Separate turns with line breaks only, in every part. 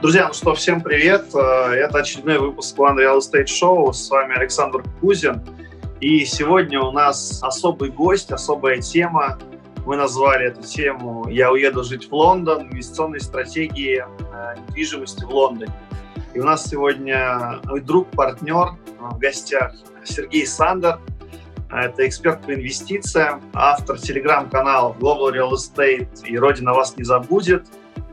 Друзья, ну что, всем привет. Э, это очередной выпуск One Real Estate Show. С вами Александр Кузин. И сегодня у нас особый гость, особая тема. Мы назвали эту тему «Я уеду жить в Лондон. Инвестиционные стратегии э, недвижимости в Лондоне». И у нас сегодня мой друг, партнер э, в гостях Сергей Сандер. Это эксперт по инвестициям, автор телеграм-канала Global Real Estate и «Родина вас не забудет»,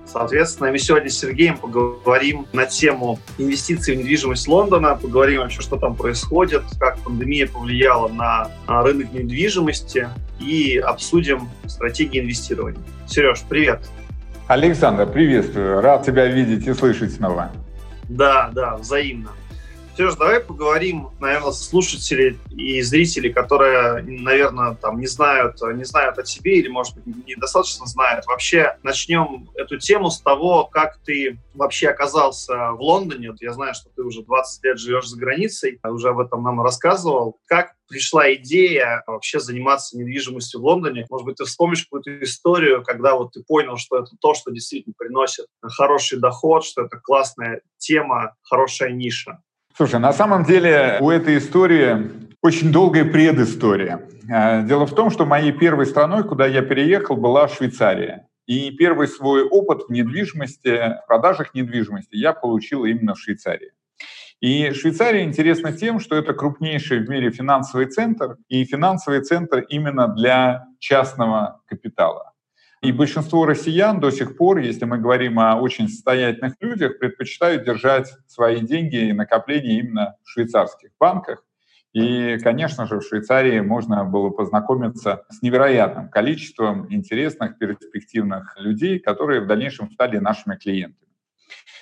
Соответственно, мы сегодня с Сергеем поговорим на тему инвестиций в недвижимость Лондона, поговорим вообще, что там происходит, как пандемия повлияла на рынок недвижимости и обсудим стратегии инвестирования. Сереж, привет.
Александр, приветствую. Рад тебя видеть и слышать снова.
Да, да, взаимно. Сереж, давай поговорим, наверное, слушатели и зрители, которые, наверное, там не знают, не знают о тебе или, может быть, недостаточно знают. Вообще, начнем эту тему с того, как ты вообще оказался в Лондоне. Вот я знаю, что ты уже 20 лет живешь за границей, уже об этом нам рассказывал. Как пришла идея вообще заниматься недвижимостью в Лондоне? Может быть, ты вспомнишь какую-то историю, когда вот ты понял, что это то, что действительно приносит хороший доход, что это классная тема, хорошая ниша.
Слушай, на самом деле у этой истории очень долгая предыстория. А, дело в том, что моей первой страной, куда я переехал, была Швейцария. И первый свой опыт в недвижимости, в продажах недвижимости я получил именно в Швейцарии. И Швейцария интересна тем, что это крупнейший в мире финансовый центр, и финансовый центр именно для частного капитала. И большинство россиян до сих пор, если мы говорим о очень состоятельных людях, предпочитают держать свои деньги и накопления именно в швейцарских банках. И, конечно же, в Швейцарии можно было познакомиться с невероятным количеством интересных, перспективных людей, которые в дальнейшем стали нашими клиентами.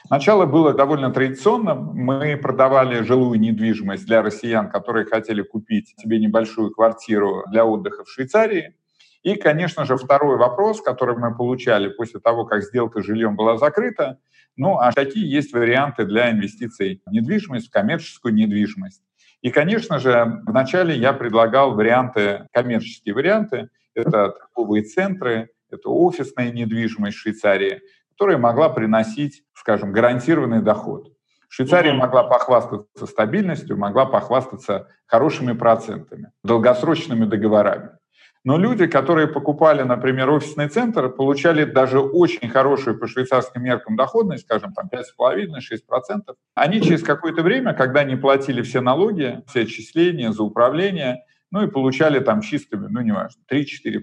Начало было довольно традиционным. Мы продавали жилую недвижимость для россиян, которые хотели купить себе небольшую квартиру для отдыха в Швейцарии. И, конечно же, второй вопрос, который мы получали после того, как сделка с жильем была закрыта, ну, а какие есть варианты для инвестиций в недвижимость, в коммерческую недвижимость? И, конечно же, вначале я предлагал варианты, коммерческие варианты. Это торговые центры, это офисная недвижимость в Швейцарии, которая могла приносить, скажем, гарантированный доход. Швейцария могла похвастаться стабильностью, могла похвастаться хорошими процентами, долгосрочными договорами. Но люди, которые покупали, например, офисный центр, получали даже очень хорошую по швейцарским меркам доходность, скажем, там 5,5-6%. Они через какое-то время, когда они платили все налоги, все отчисления за управление, ну и получали там чистыми, ну неважно, 3-4%.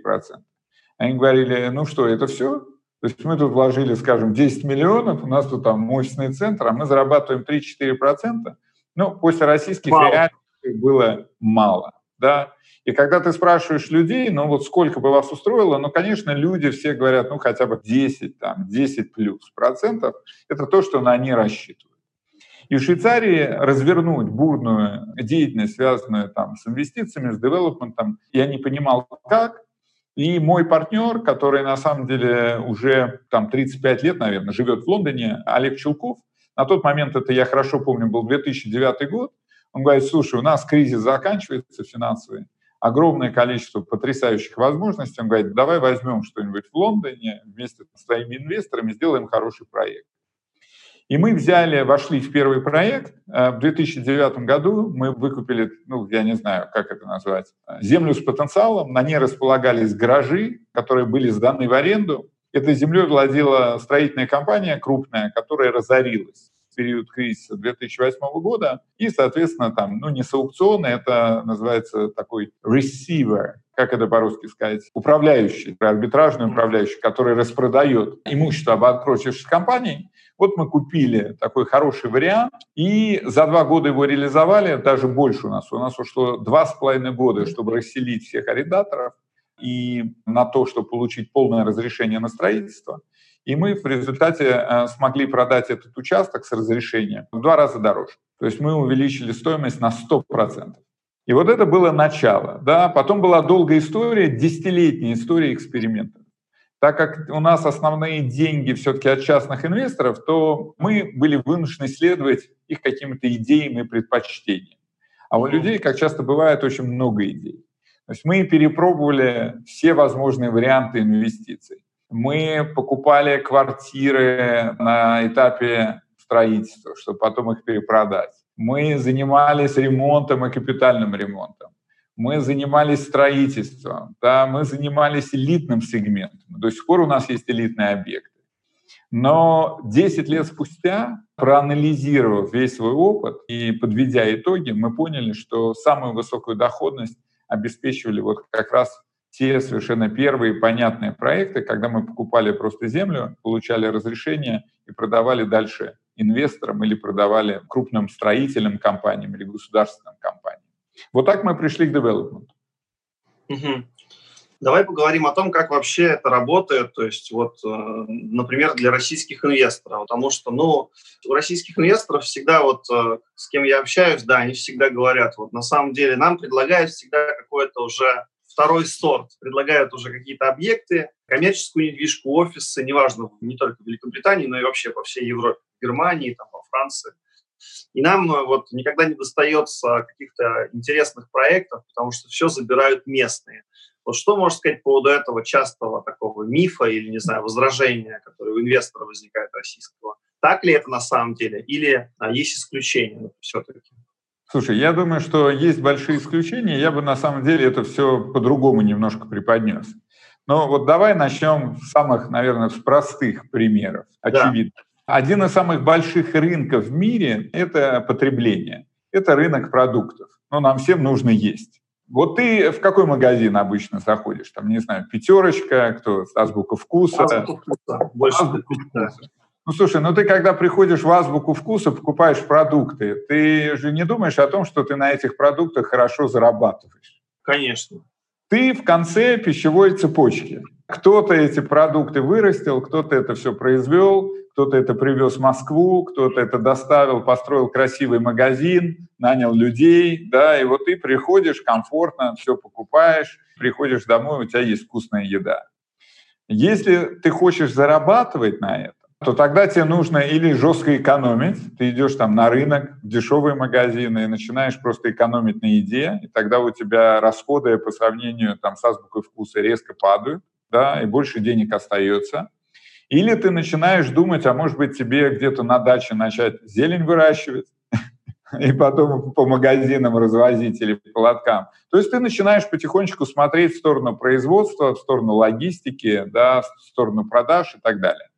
Они говорили, ну что, это все? То есть мы тут вложили, скажем, 10 миллионов, у нас тут там офисный центр, а мы зарабатываем 3-4%. Ну, после российских реалий было мало. Да? И когда ты спрашиваешь людей, ну вот сколько бы вас устроило, ну, конечно, люди все говорят, ну, хотя бы 10, там, 10 плюс процентов, это то, что на они рассчитывают. И в Швейцарии развернуть бурную деятельность, связанную там, с инвестициями, с девелопментом, я не понимал, как. И мой партнер, который на самом деле уже там 35 лет, наверное, живет в Лондоне, Олег Челков, на тот момент, это я хорошо помню, был 2009 год, он говорит, слушай, у нас кризис заканчивается финансовый, огромное количество потрясающих возможностей. Он говорит, давай возьмем что-нибудь в Лондоне вместе с своими инвесторами, сделаем хороший проект. И мы взяли, вошли в первый проект. Э, в 2009 году мы выкупили, ну, я не знаю, как это назвать, землю с потенциалом. На ней располагались гаражи, которые были сданы в аренду. Этой землей владела строительная компания крупная, которая разорилась период кризиса 2008 года. И, соответственно, там, ну, не с аукциона, это называется такой receiver, как это по-русски сказать, управляющий, арбитражный управляющий, который распродает имущество обанкротивших компаний. Вот мы купили такой хороший вариант, и за два года его реализовали, даже больше у нас. У нас ушло два с половиной года, чтобы расселить всех арендаторов и на то, чтобы получить полное разрешение на строительство. И мы в результате э, смогли продать этот участок с разрешением в два раза дороже. То есть мы увеличили стоимость на 100%. И вот это было начало. Да? Потом была долгая история, десятилетняя история экспериментов. Так как у нас основные деньги все-таки от частных инвесторов, то мы были вынуждены следовать их каким-то идеям и предпочтениям. А у людей, как часто бывает, очень много идей. То есть мы перепробовали все возможные варианты инвестиций. Мы покупали квартиры на этапе строительства, чтобы потом их перепродать. Мы занимались ремонтом и капитальным ремонтом. Мы занимались строительством, да, мы занимались элитным сегментом. До сих пор у нас есть элитные объекты. Но 10 лет спустя, проанализировав весь свой опыт и подведя итоги, мы поняли, что самую высокую доходность обеспечивали вот как раз те совершенно первые понятные проекты, когда мы покупали просто землю, получали разрешение и продавали дальше инвесторам или продавали крупным строительным компаниям или государственным компаниям. Вот так мы пришли к девелопменту.
Угу. Давай поговорим о том, как вообще это работает, то есть вот, э, например, для российских инвесторов, потому что, ну, у российских инвесторов всегда вот, э, с кем я общаюсь, да, они всегда говорят, вот на самом деле нам предлагают всегда какое-то уже второй сорт, предлагают уже какие-то объекты, коммерческую недвижку, офисы, неважно, не только в Великобритании, но и вообще по всей Европе, в Германии, там, во Франции. И нам э, вот никогда не достается каких-то интересных проектов, потому что все забирают местные. Вот что можно сказать по поводу этого частого такого мифа или, не знаю, возражения, которое у инвестора возникает российского? Так ли это на самом деле? Или а, есть исключения все-таки?
Слушай, я думаю, что есть большие исключения. Я бы на самом деле это все по-другому немножко преподнес. Но вот давай начнем с самых, наверное, с простых примеров, очевидно. Да. Один из самых больших рынков в мире – это потребление. Это рынок продуктов. Но нам всем нужно есть. Вот ты в какой магазин обычно заходишь? Там, не знаю, пятерочка, кто, азбука вкуса. Азбука вкуса. Больше азбука вкуса. Ну, слушай, ну ты когда приходишь в азбуку вкуса, покупаешь продукты, ты же не думаешь о том, что ты на этих продуктах хорошо зарабатываешь?
Конечно.
Ты в конце пищевой цепочки. Кто-то эти продукты вырастил, кто-то это все произвел, кто-то это привез в Москву, кто-то это доставил, построил красивый магазин, нанял людей, да, и вот ты приходишь комфортно, все покупаешь, приходишь домой, у тебя есть вкусная еда. Если ты хочешь зарабатывать на это, то тогда тебе нужно или жестко экономить, ты идешь там на рынок, в дешевые магазины и начинаешь просто экономить на еде, и тогда у тебя расходы по сравнению там, с азбукой вкуса резко падают, да, и больше денег остается. Или ты начинаешь думать, а может быть тебе где-то на даче начать зелень выращивать, и потом по магазинам развозить или по лоткам. То есть ты начинаешь потихонечку смотреть в сторону производства, в сторону логистики, да, в сторону продаж и так далее.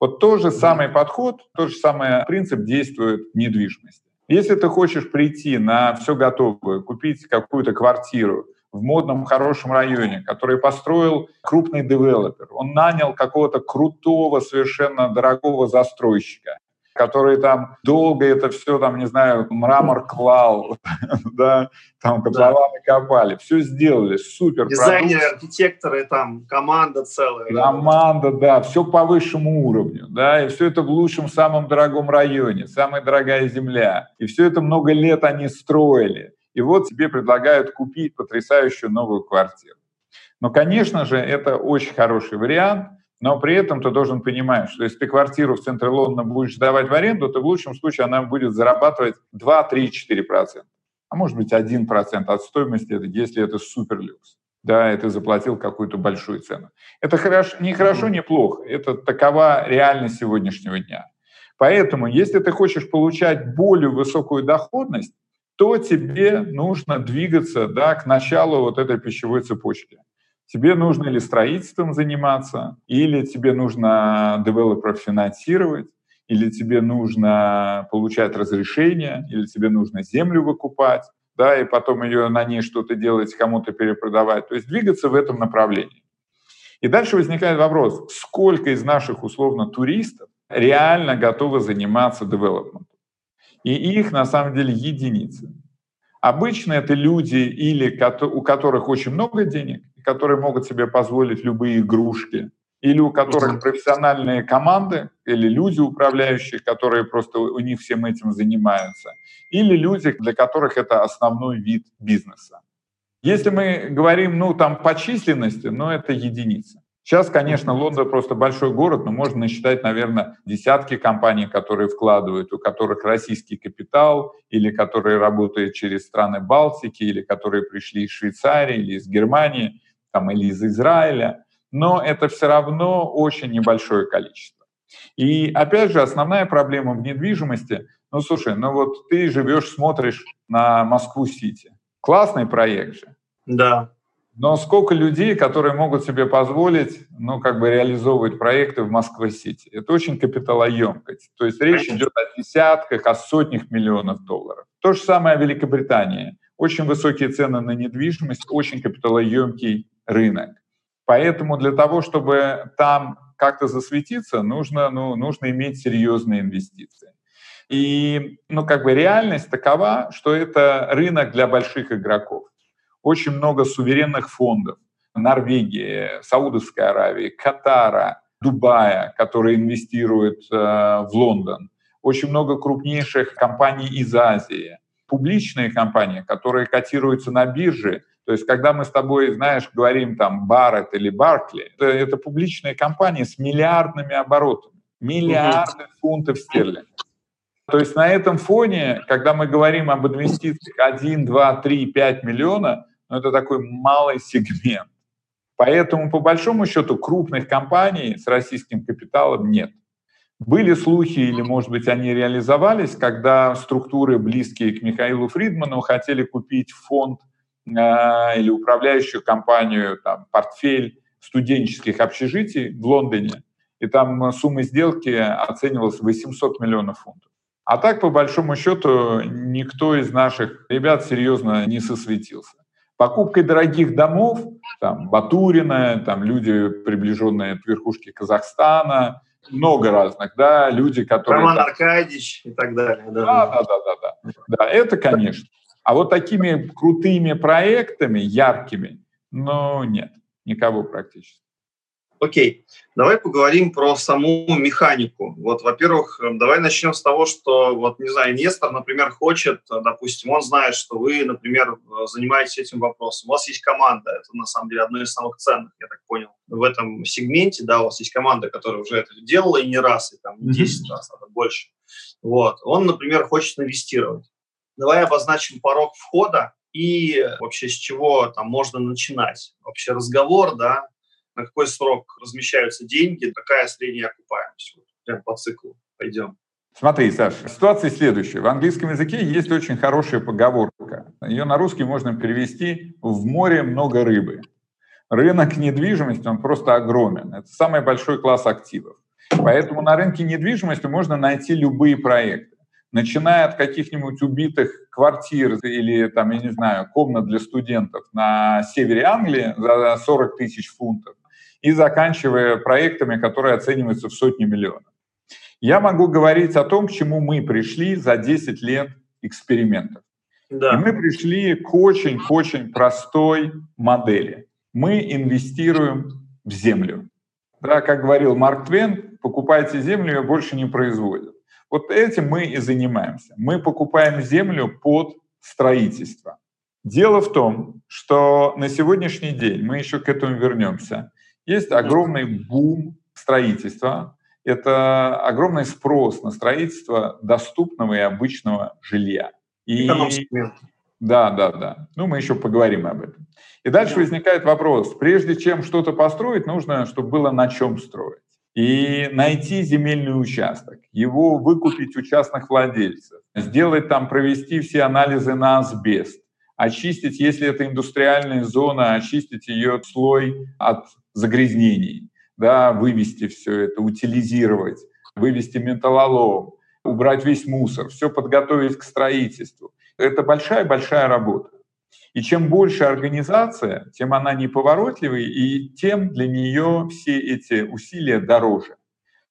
Вот тот же самый подход, тот же самый принцип действует в недвижимости. Если ты хочешь прийти на все готовое, купить какую-то квартиру, в модном хорошем районе, который построил крупный девелопер. Он нанял какого-то крутого, совершенно дорогого застройщика который там долго это все, там, не знаю, мрамор клал, да, там котлованы да. копали, все сделали, супер.
Дизайнеры, архитекторы, там, команда целая.
Команда, да, все по высшему уровню, да, и все это в лучшем, самом дорогом районе, самая дорогая земля. И все это много лет они строили. И вот тебе предлагают купить потрясающую новую квартиру. Но, конечно же, это очень хороший вариант, но при этом ты должен понимать, что если ты квартиру в центре Лондона будешь сдавать в аренду, то в лучшем случае она будет зарабатывать 2, 3, 4%. А может быть 1% от стоимости, если это супер люкс. Да, и ты заплатил какую-то большую цену. Это хорошо, не хорошо, не плохо. Это такова реальность сегодняшнего дня. Поэтому, если ты хочешь получать более высокую доходность, то тебе нужно двигаться да, к началу вот этой пищевой цепочки. Тебе нужно или строительством заниматься, или тебе нужно девелоперов финансировать, или тебе нужно получать разрешение, или тебе нужно землю выкупать, да, и потом ее на ней что-то делать, кому-то перепродавать. То есть двигаться в этом направлении. И дальше возникает вопрос, сколько из наших условно туристов реально готовы заниматься девелопментом? И их на самом деле единицы. Обычно это люди, или у которых очень много денег, которые могут себе позволить любые игрушки, или у которых профессиональные команды, или люди управляющие, которые просто у них всем этим занимаются, или люди, для которых это основной вид бизнеса. Если мы говорим, ну, там, по численности, ну, это единицы. Сейчас, конечно, Лондон просто большой город, но можно насчитать, наверное, десятки компаний, которые вкладывают, у которых российский капитал, или которые работают через страны Балтики, или которые пришли из Швейцарии, или из Германии, там, или из Израиля. но это все равно очень небольшое количество. И опять же, основная проблема в недвижимости, ну слушай, ну вот ты живешь, смотришь на Москву-Сити. Классный проект же.
Да.
Но сколько людей, которые могут себе позволить, ну, как бы реализовывать проекты в Москве-Сити? Это очень капиталоемкость. То есть речь идет о десятках, о сотнях миллионов долларов. То же самое о Великобритании. Очень высокие цены на недвижимость, очень капиталоемкий рынок. Поэтому для того, чтобы там как-то засветиться, нужно, ну, нужно иметь серьезные инвестиции. И ну, как бы реальность такова, что это рынок для больших игроков очень много суверенных фондов. Норвегии, Саудовской Аравии, Катара, Дубая, которые инвестируют э, в Лондон. Очень много крупнейших компаний из Азии. Публичные компании, которые котируются на бирже. То есть, когда мы с тобой, знаешь, говорим там Барретт или Баркли, это, это публичные компании с миллиардными оборотами. Миллиарды фунтов стерлингов. То есть на этом фоне, когда мы говорим об инвестициях 1, 2, 3, 5 миллиона, но это такой малый сегмент. Поэтому, по большому счету, крупных компаний с российским капиталом нет. Были слухи, или, может быть, они реализовались, когда структуры, близкие к Михаилу Фридману, хотели купить фонд э, или управляющую компанию, там, портфель студенческих общежитий в Лондоне, и там сумма сделки оценивалась в 800 миллионов фунтов. А так, по большому счету, никто из наших ребят серьезно не сосветился покупкой дорогих домов, там, Батурина, там, люди, приближенные к верхушке Казахстана, много разных, да, люди, которые...
Роман Аркадьевич и так далее.
Да, да, да, да, да, да. Да, это, конечно. А вот такими крутыми проектами, яркими, ну, нет, никого практически.
Окей, давай поговорим про саму механику. Вот, во-первых, эм, давай начнем с того, что, вот, не знаю, инвестор, например, хочет, э, допустим, он знает, что вы, например, э, занимаетесь этим вопросом, у вас есть команда, это, на самом деле, одно из самых ценных, я так понял, в этом сегменте, да, у вас есть команда, которая уже это делала и не раз, и там не 10 раз, а больше. Вот, он, например, хочет инвестировать. Давай обозначим порог входа и вообще с чего там можно начинать. Вообще разговор, да, на какой срок размещаются деньги, какая средняя окупаемость. Вот, прям по циклу пойдем.
Смотри, Саша, ситуация следующая. В английском языке есть очень хорошая поговорка. Ее на русский можно перевести «в море много рыбы». Рынок недвижимости, он просто огромен. Это самый большой класс активов. Поэтому на рынке недвижимости можно найти любые проекты. Начиная от каких-нибудь убитых квартир или, там, я не знаю, комнат для студентов на севере Англии за 40 тысяч фунтов, и заканчивая проектами, которые оцениваются в сотни миллионов. Я могу говорить о том, к чему мы пришли за 10 лет экспериментов. Да. И мы пришли к очень-очень простой модели. Мы инвестируем в землю. Да, как говорил Марк Твен, покупайте землю, ее больше не производят. Вот этим мы и занимаемся. Мы покупаем землю под строительство. Дело в том, что на сегодняшний день, мы еще к этому вернемся, есть огромный бум строительства, это огромный спрос на строительство доступного и обычного жилья. И... Да, да, да. Ну, мы еще поговорим об этом. И дальше возникает вопрос. Прежде чем что-то построить, нужно, чтобы было на чем строить. И найти земельный участок, его выкупить у частных владельцев, сделать там, провести все анализы на асбест, очистить, если это индустриальная зона, очистить ее слой от загрязнений, да, вывести все это, утилизировать, вывести металлолом, убрать весь мусор, все подготовить к строительству. Это большая-большая работа. И чем больше организация, тем она неповоротливее, и тем для нее все эти усилия дороже.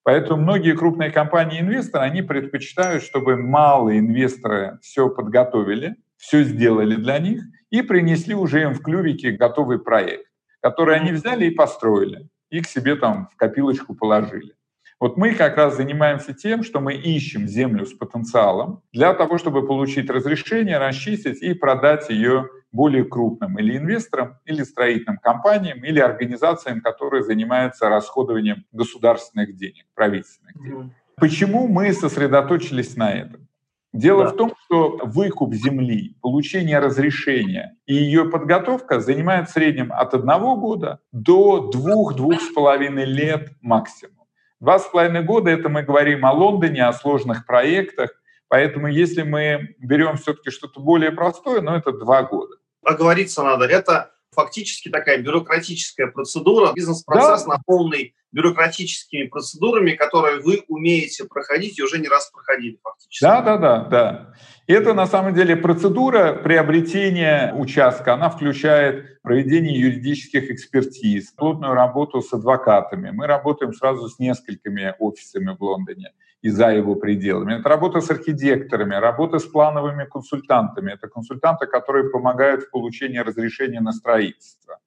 Поэтому многие крупные компании-инвесторы, они предпочитают, чтобы малые инвесторы все подготовили, все сделали для них и принесли уже им в клювике готовый проект, который они взяли и построили, и к себе там в копилочку положили. Вот мы как раз занимаемся тем, что мы ищем землю с потенциалом для того, чтобы получить разрешение, расчистить и продать ее более крупным или инвесторам, или строительным компаниям, или организациям, которые занимаются расходованием государственных денег, правительственных денег. Почему мы сосредоточились на этом? Дело да. в том, что выкуп земли, получение разрешения и ее подготовка занимает в среднем от одного года до двух-двух с половиной лет максимум. Два с половиной года — это мы говорим о Лондоне, о сложных проектах, поэтому если мы берем все-таки что-то более простое, ну это два года.
Оговориться надо. Это фактически такая бюрократическая процедура, бизнес-процесс да. наполненный бюрократическими процедурами, которые вы умеете проходить и уже не раз проходили фактически.
Да, да, да, да. Это на самом деле процедура приобретения участка. Она включает проведение юридических экспертиз, плотную работу с адвокатами. Мы работаем сразу с несколькими офисами в Лондоне и за его пределами. Это работа с архитекторами, работа с плановыми консультантами. Это консультанты, которые помогают в получении разрешения на строительство.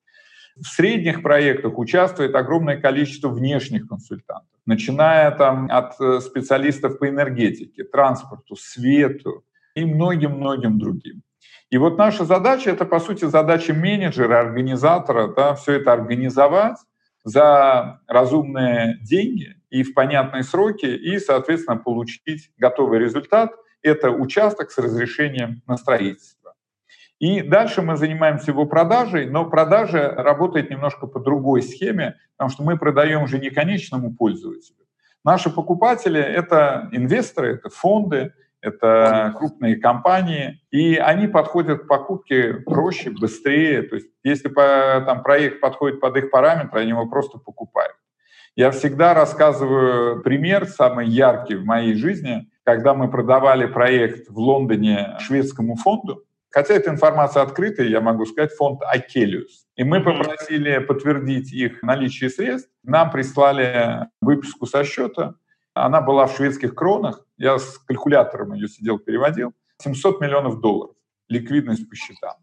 В средних проектах участвует огромное количество внешних консультантов, начиная там от э, специалистов по энергетике, транспорту, свету и многим-многим другим. И вот наша задача — это, по сути, задача менеджера, организатора, да, все это организовать за разумные деньги и в понятные сроки, и, соответственно, получить готовый результат. Это участок с разрешением на строительство. И дальше мы занимаемся его продажей, но продажа работает немножко по другой схеме, потому что мы продаем же не конечному пользователю. Наши покупатели — это инвесторы, это фонды, это крупные компании, и они подходят к покупке проще, быстрее. То есть если там, проект подходит под их параметры, они его просто покупают. Я всегда рассказываю пример, самый яркий в моей жизни, когда мы продавали проект в Лондоне шведскому фонду, Хотя эта информация открытая, я могу сказать, фонд Акелиус. И мы попросили подтвердить их наличие средств. Нам прислали выписку со счета. Она была в шведских кронах. Я с калькулятором ее сидел, переводил. 700 миллионов долларов. Ликвидность по счетам.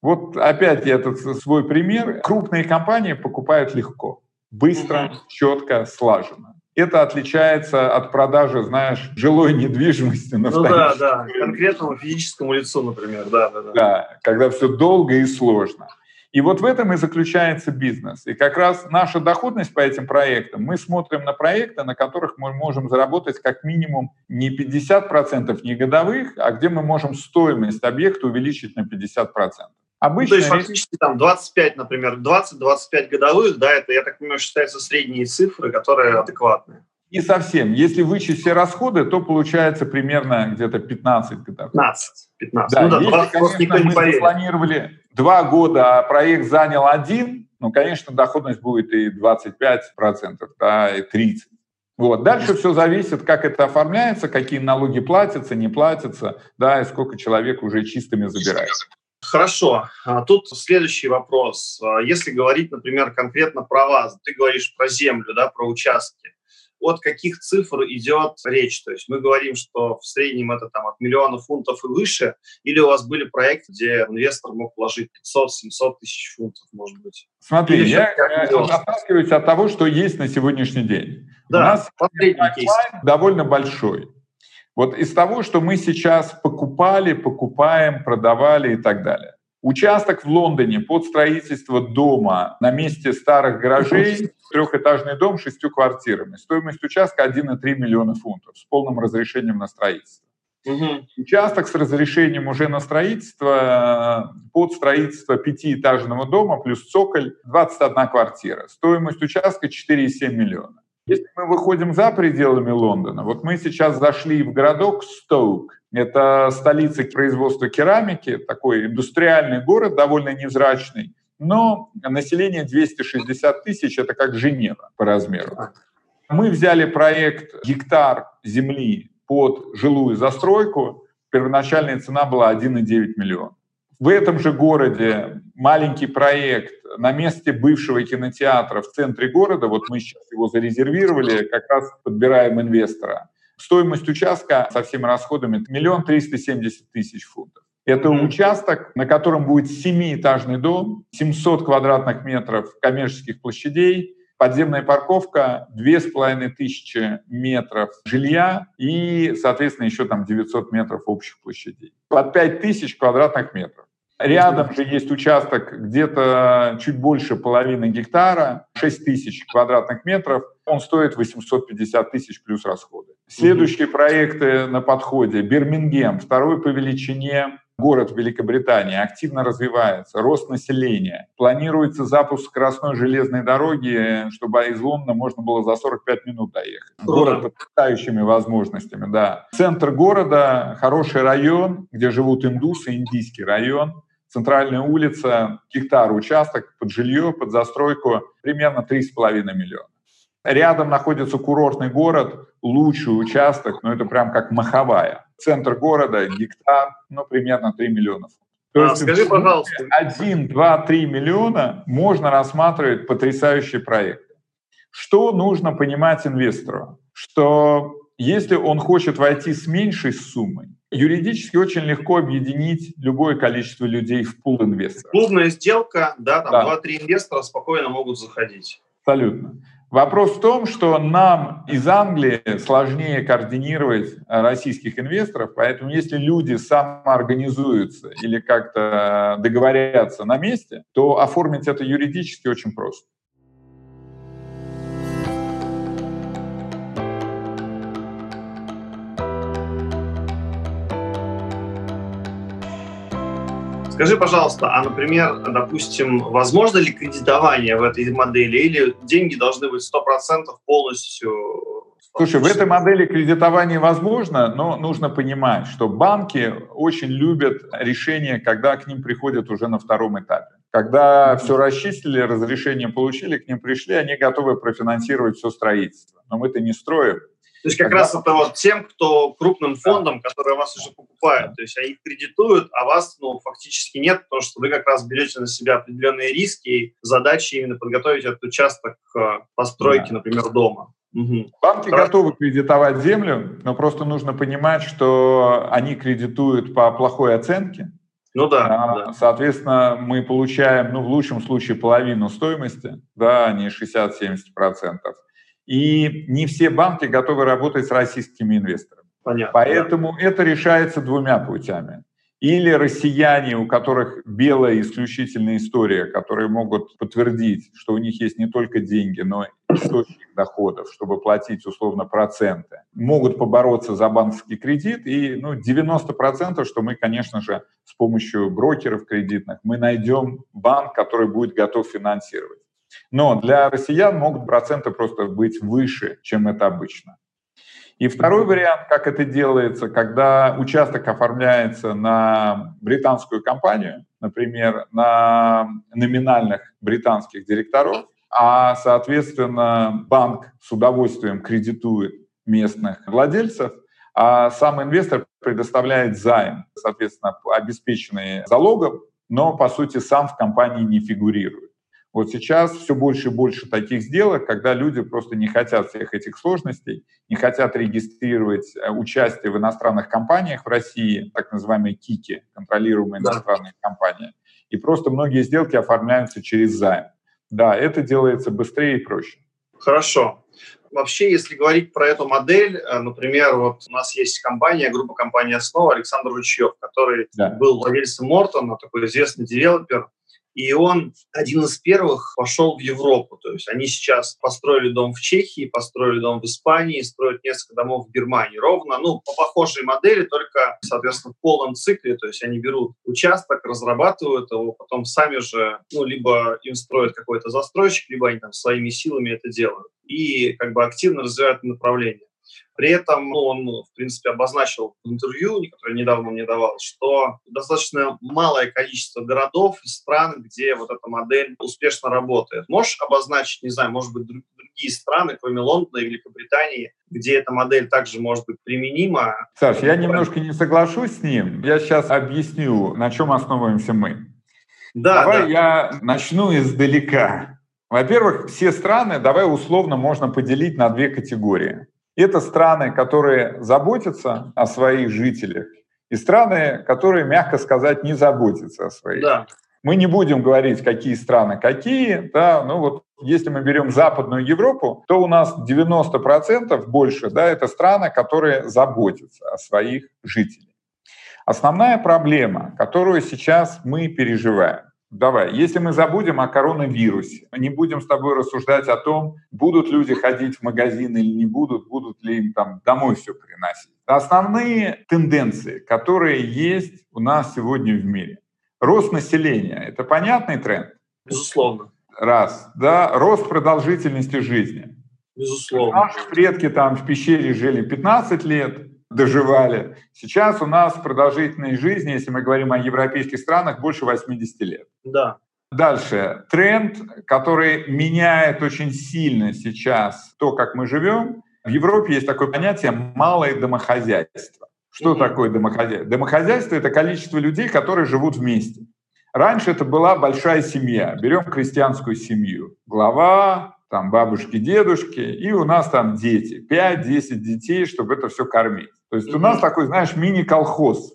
Вот опять я этот свой пример. Крупные компании покупают легко, быстро, четко, слаженно. Это отличается от продажи, знаешь, жилой недвижимости
на Ну да, да, конкретному физическому лицу, например, да, да, да.
Да, когда все долго и сложно. И вот в этом и заключается бизнес. И как раз наша доходность по этим проектам, мы смотрим на проекты, на которых мы можем заработать как минимум не 50% не годовых, а где мы можем стоимость объекта увеличить на 50%.
Обычно ну, то есть фактически там 25, например, 20-25 годовых, да, это, я так понимаю, считаются средние цифры, которые адекватные.
Не совсем. Если вычесть все расходы, то получается примерно где-то 15 годов.
15. 15. Да, ну, да,
если, 20, конечно, мы поверит. запланировали два года, а проект занял один, ну, конечно, доходность будет и 25%, да, и 30%. Вот. Дальше все зависит, как это оформляется, какие налоги платятся, не платятся, да, и сколько человек уже чистыми забирает.
Хорошо. А тут следующий вопрос. А если говорить, например, конкретно про вас, ты говоришь про землю, да, про участки. От каких цифр идет речь? То есть мы говорим, что в среднем это там от миллиона фунтов и выше, или у вас были проекты, где инвестор мог вложить 500-700 тысяч фунтов, может быть?
Смотри, или я отталкиваюсь от того, что есть на сегодняшний день.
Да, у нас
последний довольно большой. Вот из того, что мы сейчас покупали, покупаем, продавали и так далее. Участок в Лондоне под строительство дома на месте старых гаражей, трехэтажный дом с шестью квартирами. Стоимость участка 1,3 миллиона фунтов с полным разрешением на строительство. Угу. Участок с разрешением уже на строительство под строительство пятиэтажного дома плюс цоколь 21 квартира. Стоимость участка 4,7 миллиона. Если мы выходим за пределами Лондона, вот мы сейчас зашли в городок Стоук, это столица производства керамики, такой индустриальный город, довольно невзрачный, но население 260 тысяч, это как Женева по размеру. Мы взяли проект гектар земли под жилую застройку, первоначальная цена была 1,9 миллиона. В этом же городе маленький проект на месте бывшего кинотеатра в центре города, вот мы сейчас его зарезервировали, как раз подбираем инвестора. Стоимость участка со всеми расходами миллион триста семьдесят тысяч фунтов. Это mm-hmm. участок, на котором будет семиэтажный дом, 700 квадратных метров коммерческих площадей, подземная парковка, две с половиной тысячи метров жилья и, соответственно, еще там 900 метров общих площадей. Под 5 тысяч квадратных метров. Рядом же есть участок где-то чуть больше половины гектара, 6 тысяч квадратных метров. Он стоит 850 тысяч плюс расходы. Следующие проекты на подходе. Бирмингем, второй по величине город Великобритании, активно развивается, рост населения. Планируется запуск скоростной железной дороги, чтобы из Лондона можно было за 45 минут доехать. Город с потрясающими возможностями, да. Центр города, хороший район, где живут индусы, индийский район. Центральная улица, гектар участок под жилье, под застройку, примерно 3,5 миллиона. Рядом находится курортный город, лучший участок, но это прям как маховая. Центр города, гектар, ну, примерно 3 миллиона. То а, есть скажи, пожалуйста. 1, 2, 3 миллиона можно рассматривать потрясающие проекты. Что нужно понимать инвестору? Что если он хочет войти с меньшей суммой, юридически очень легко объединить любое количество людей в пул инвесторов.
Клубная сделка, да, там да. 2-3 инвестора спокойно могут заходить.
Абсолютно. Вопрос в том, что нам из Англии сложнее координировать российских инвесторов, поэтому если люди самоорганизуются или как-то договорятся на месте, то оформить это юридически очень просто.
Скажи, пожалуйста, а, например, допустим, возможно ли кредитование в этой модели или деньги должны быть 100% полностью
Слушай, в этой модели кредитование возможно, но нужно понимать, что банки очень любят решения, когда к ним приходят уже на втором этапе. Когда все расчистили, разрешение получили, к ним пришли, они готовы профинансировать все строительство. Но мы это не строим.
То есть как Тогда... раз это вот тем, кто крупным фондом, которые вас уже покупают, то есть они кредитуют, а вас ну, фактически нет, потому что вы как раз берете на себя определенные риски и задачи именно подготовить этот участок к постройке, да. например, дома.
Угу. Банки Хорошо. готовы кредитовать землю, но просто нужно понимать, что они кредитуют по плохой оценке.
Ну да, а, да.
Соответственно, мы получаем, ну, в лучшем случае, половину стоимости, да, а не 60-70%. И не все банки готовы работать с российскими инвесторами. Понятно. Поэтому да. это решается двумя путями. Или россияне, у которых белая исключительная история, которые могут подтвердить, что у них есть не только деньги, но и источник доходов, чтобы платить условно проценты, могут побороться за банковский кредит. И ну, 90%, что мы, конечно же, с помощью брокеров кредитных, мы найдем банк, который будет готов финансировать. Но для россиян могут проценты просто быть выше, чем это обычно. И второй вариант, как это делается, когда участок оформляется на британскую компанию, например, на номинальных британских директоров, а, соответственно, банк с удовольствием кредитует местных владельцев, а сам инвестор предоставляет займ, соответственно, обеспеченный залогом, но, по сути, сам в компании не фигурирует. Вот сейчас все больше и больше таких сделок, когда люди просто не хотят всех этих сложностей, не хотят регистрировать э, участие в иностранных компаниях в России, так называемые КИКи, контролируемые да. иностранные компании, и просто многие сделки оформляются через займ. Да, это делается быстрее и проще.
Хорошо. Вообще, если говорить про эту модель, э, например, вот у нас есть компания, группа компании «Основа», Александр Ручьев, который да. был владельцем Мортона, такой известный девелопер, и он один из первых пошел в Европу. То есть они сейчас построили дом в Чехии, построили дом в Испании, строят несколько домов в Германии. Ровно, ну, по похожей модели, только, соответственно, в полном цикле. То есть они берут участок, разрабатывают его, потом сами же, ну, либо им строят какой-то застройщик, либо они там своими силами это делают. И как бы активно развивают направление. При этом ну, он, в принципе, обозначил в интервью, которое недавно мне давал, что достаточно малое количество городов и стран, где вот эта модель успешно работает. Можешь обозначить, не знаю, может быть, другие страны, кроме Лондона и Великобритании, где эта модель также может быть применима?
Саш, я немножко не соглашусь с ним. Я сейчас объясню, на чем основываемся мы. Да, Давай да. я начну издалека. Во-первых, все страны, давай условно можно поделить на две категории. Это страны, которые заботятся о своих жителях, и страны, которые, мягко сказать, не заботятся о своих. Да. Мы не будем говорить, какие страны какие, да, ну вот если мы берем Западную Европу, то у нас 90% больше, да, это страны, которые заботятся о своих жителях. Основная проблема, которую сейчас мы переживаем, Давай, если мы забудем о коронавирусе, не будем с тобой рассуждать о том, будут люди ходить в магазин или не будут, будут ли им там домой все приносить. Основные тенденции, которые есть у нас сегодня в мире. Рост населения – это понятный тренд?
Безусловно.
Раз. Да, рост продолжительности жизни.
Безусловно.
Наши предки там в пещере жили 15 лет, доживали. Сейчас у нас продолжительность жизни, если мы говорим о европейских странах, больше 80 лет.
Да.
Дальше. Тренд, который меняет очень сильно сейчас то, как мы живем. В Европе есть такое понятие «малое домохозяйство». Что mm-hmm. такое домохозяйство? Домохозяйство — это количество людей, которые живут вместе. Раньше это была большая семья. Берем крестьянскую семью. Глава, там бабушки, дедушки, и у нас там дети. 5-10 детей, чтобы это все кормить. То есть у нас такой, знаешь, мини-колхоз.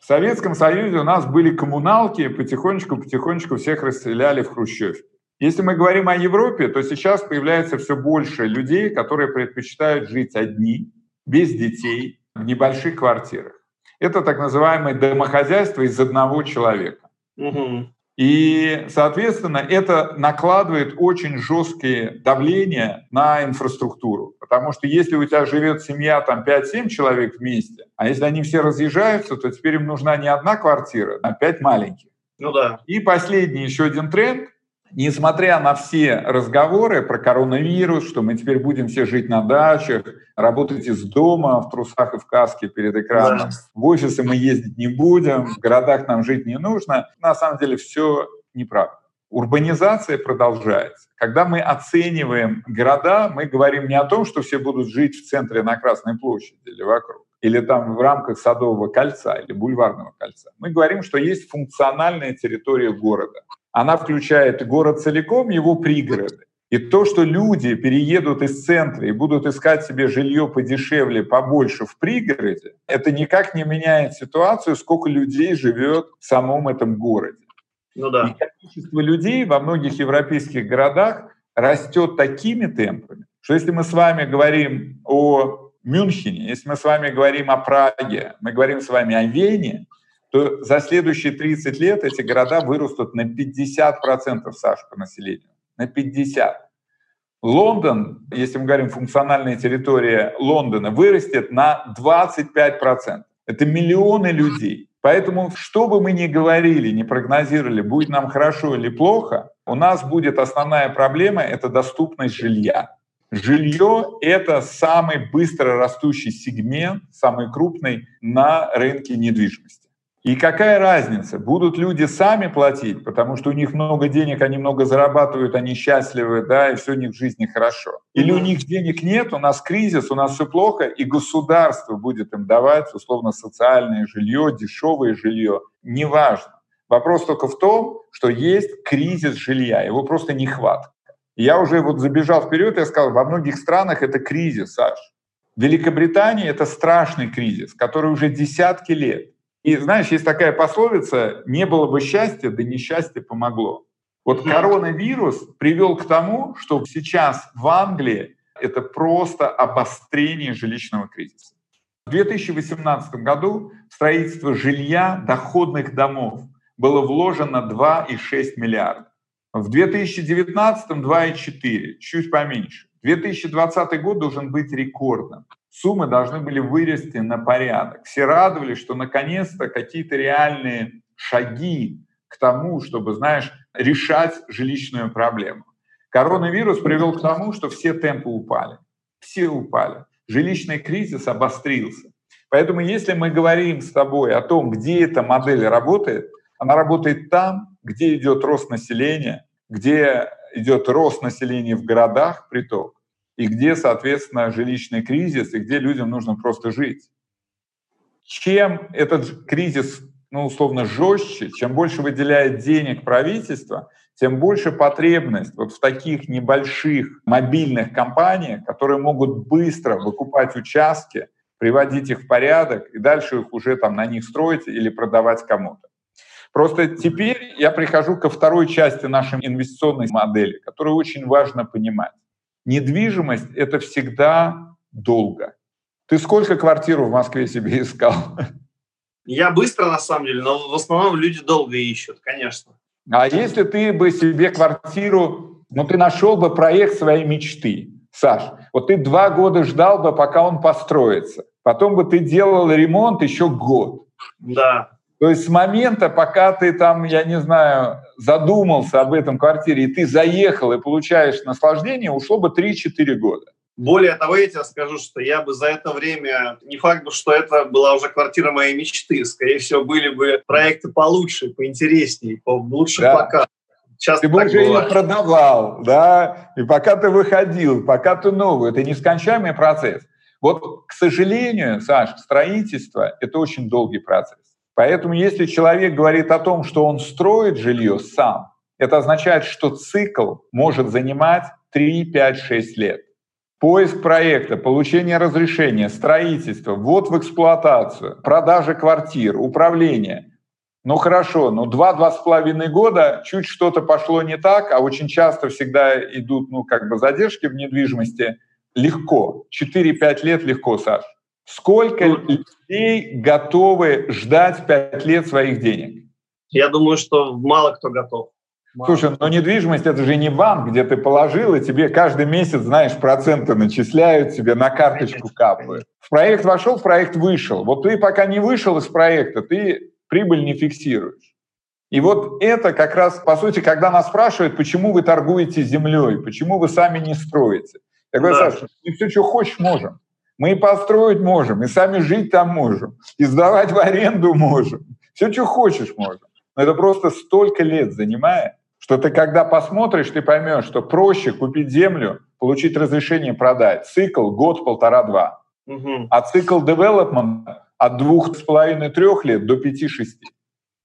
В Советском Союзе у нас были коммуналки, потихонечку-потихонечку всех расстреляли в Хрущевке. Если мы говорим о Европе, то сейчас появляется все больше людей, которые предпочитают жить одни, без детей, в небольших квартирах. Это так называемое домохозяйство из одного человека. Угу. И, соответственно, это накладывает очень жесткие давления на инфраструктуру. Потому что если у тебя живет семья, там 5-7 человек вместе, а если они все разъезжаются, то теперь им нужна не одна квартира, а 5 маленьких.
Ну да.
И последний еще один тренд несмотря на все разговоры про коронавирус, что мы теперь будем все жить на дачах, работать из дома в трусах и в каске перед экраном, да. в офисы мы ездить не будем, в городах нам жить не нужно, на самом деле все неправда. Урбанизация продолжается. Когда мы оцениваем города, мы говорим не о том, что все будут жить в центре на Красной площади или вокруг, или там в рамках Садового кольца или Бульварного кольца. Мы говорим, что есть функциональная территория города. Она включает город целиком, его пригороды. И то, что люди переедут из центра и будут искать себе жилье подешевле, побольше в пригороде, это никак не меняет ситуацию, сколько людей живет в самом этом городе.
Ну да.
И количество людей во многих европейских городах растет такими темпами, что если мы с вами говорим о Мюнхене, если мы с вами говорим о Праге, мы говорим с вами о Вене, то за следующие 30 лет эти города вырастут на 50%, Саш, по населению. На 50%. Лондон, если мы говорим функциональная территория Лондона, вырастет на 25%. Это миллионы людей. Поэтому, что бы мы ни говорили, ни прогнозировали, будет нам хорошо или плохо, у нас будет основная проблема — это доступность жилья. Жилье — это самый быстро растущий сегмент, самый крупный на рынке недвижимости. И какая разница, будут люди сами платить, потому что у них много денег, они много зарабатывают, они счастливы, да, и все у них в жизни хорошо. Или у них денег нет, у нас кризис, у нас все плохо, и государство будет им давать, условно, социальное жилье, дешевое жилье, неважно. Вопрос только в том, что есть кризис жилья, его просто нехватка. Я уже вот забежал вперед, я сказал, во многих странах это кризис, Саш. В Великобритании это страшный кризис, который уже десятки лет. И знаешь, есть такая пословица «не было бы счастья, да несчастье помогло». Вот коронавирус привел к тому, что сейчас в Англии это просто обострение жилищного кризиса. В 2018 году в строительство жилья доходных домов было вложено 2,6 миллиарда. В 2019 2,4, чуть поменьше. 2020 год должен быть рекордным суммы должны были вырасти на порядок. Все радовались, что наконец-то какие-то реальные шаги к тому, чтобы, знаешь, решать жилищную проблему. Коронавирус привел к тому, что все темпы упали. Все упали. Жилищный кризис обострился. Поэтому если мы говорим с тобой о том, где эта модель работает, она работает там, где идет рост населения, где идет рост населения в городах, приток, и где, соответственно, жилищный кризис, и где людям нужно просто жить. Чем этот кризис, ну, условно, жестче, чем больше выделяет денег правительство, тем больше потребность вот в таких небольших мобильных компаниях, которые могут быстро выкупать участки, приводить их в порядок и дальше их уже там на них строить или продавать кому-то. Просто теперь я прихожу ко второй части нашей инвестиционной модели, которую очень важно понимать. Недвижимость — это всегда долго. Ты сколько квартиру в Москве себе искал?
Я быстро, на самом деле, но в основном люди долго ищут, конечно.
А если ты бы себе квартиру, ну ты нашел бы проект своей мечты, Саш, вот ты два года ждал бы, пока он построится. Потом бы ты делал ремонт еще год.
Да.
То есть с момента, пока ты там, я не знаю, задумался об этом квартире, и ты заехал и получаешь наслаждение, ушло бы 3-4 года.
Более того, я тебе скажу, что я бы за это время, не факт, что это была уже квартира моей мечты, скорее всего, были бы проекты получше, поинтереснее, по лучше да. показам.
Часто ты бы уже ее продавал, да, и пока ты выходил, пока ты новый, это нескончаемый процесс. Вот, к сожалению, Саш, строительство – это очень долгий процесс. Поэтому если человек говорит о том, что он строит жилье сам, это означает, что цикл может занимать 3, 5, 6 лет. Поиск проекта, получение разрешения, строительство, ввод в эксплуатацию, продажа квартир, управление. Ну хорошо, с половиной года чуть что-то пошло не так, а очень часто всегда идут, ну как бы задержки в недвижимости. Легко. 4-5 лет легко, Саш. Сколько людей готовы ждать 5 лет своих денег?
Я думаю, что мало кто готов.
Слушай, но недвижимость это же не банк, где ты положил, и тебе каждый месяц, знаешь, проценты начисляют, тебе на карточку капают. В проект вошел, в проект вышел. Вот ты пока не вышел из проекта, ты прибыль не фиксируешь. И вот это как раз, по сути, когда нас спрашивают, почему вы торгуете землей, почему вы сами не строите. Я говорю, да. Саша, мы все, что хочешь, можем. Мы и построить можем, и сами жить там можем, и сдавать в аренду можем. Все, что хочешь, можем. Но это просто столько лет занимает, что ты когда посмотришь, ты поймешь, что проще купить землю, получить разрешение продать. Цикл год, полтора-два. Угу. А цикл development от двух с половиной трех лет до пяти-шести.